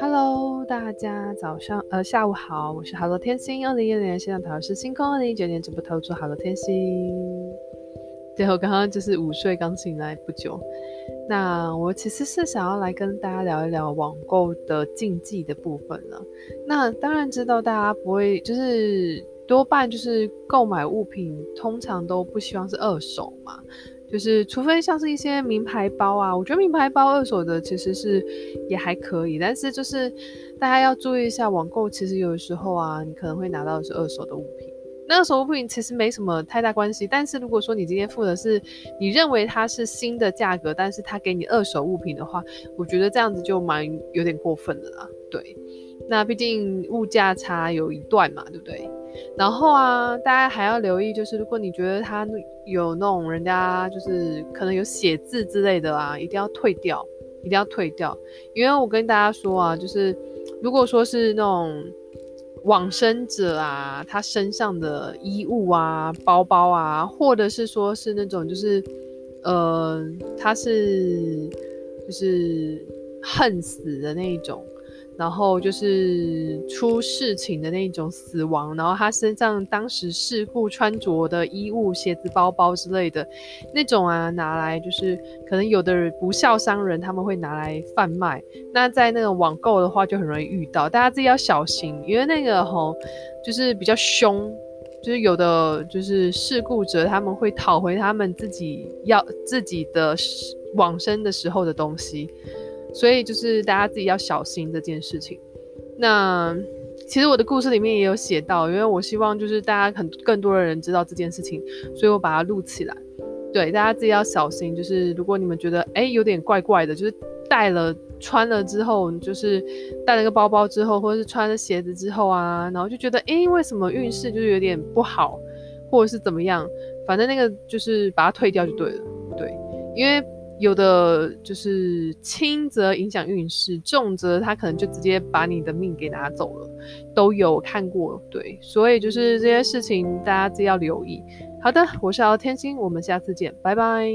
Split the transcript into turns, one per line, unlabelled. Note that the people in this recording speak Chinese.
Hello，大家早上呃下午好，我是哈啰天星，二零一六年现在讨论是星空，二零一九年直播投出哈啰天星。最后刚刚就是午睡刚醒来不久，那我其实是想要来跟大家聊一聊网购的禁忌的部分了。那当然知道大家不会就是多半就是购买物品通常都不希望是二手嘛。就是，除非像是一些名牌包啊，我觉得名牌包二手的其实是也还可以，但是就是大家要注意一下，网购其实有时候啊，你可能会拿到的是二手的物品。那二手物品其实没什么太大关系，但是如果说你今天付的是你认为它是新的价格，但是他给你二手物品的话，我觉得这样子就蛮有点过分的啦。对，那毕竟物价差有一段嘛，对不对？然后啊，大家还要留意，就是如果你觉得他有那种人家就是可能有写字之类的啊，一定要退掉，一定要退掉。因为我跟大家说啊，就是如果说是那种往生者啊，他身上的衣物啊、包包啊，或者是说是那种就是呃，他是就是恨死的那一种。然后就是出事情的那种死亡，然后他身上当时事故穿着的衣物、鞋子、包包之类的那种啊，拿来就是可能有的不肖商人他们会拿来贩卖。那在那种网购的话就很容易遇到，大家自己要小心，因为那个吼就是比较凶，就是有的就是事故者他们会讨回他们自己要自己的往生的时候的东西。所以就是大家自己要小心这件事情。那其实我的故事里面也有写到，因为我希望就是大家很更多的人知道这件事情，所以我把它录起来。对，大家自己要小心。就是如果你们觉得哎有点怪怪的，就是带了穿了之后，就是带了个包包之后，或者是穿了鞋子之后啊，然后就觉得哎为什么运势就是有点不好，或者是怎么样，反正那个就是把它退掉就对了。对，因为。有的就是轻则影响运势，重则他可能就直接把你的命给拿走了，都有看过。对，所以就是这些事情大家自己要留意。好的，我是敖天星，我们下次见，拜拜。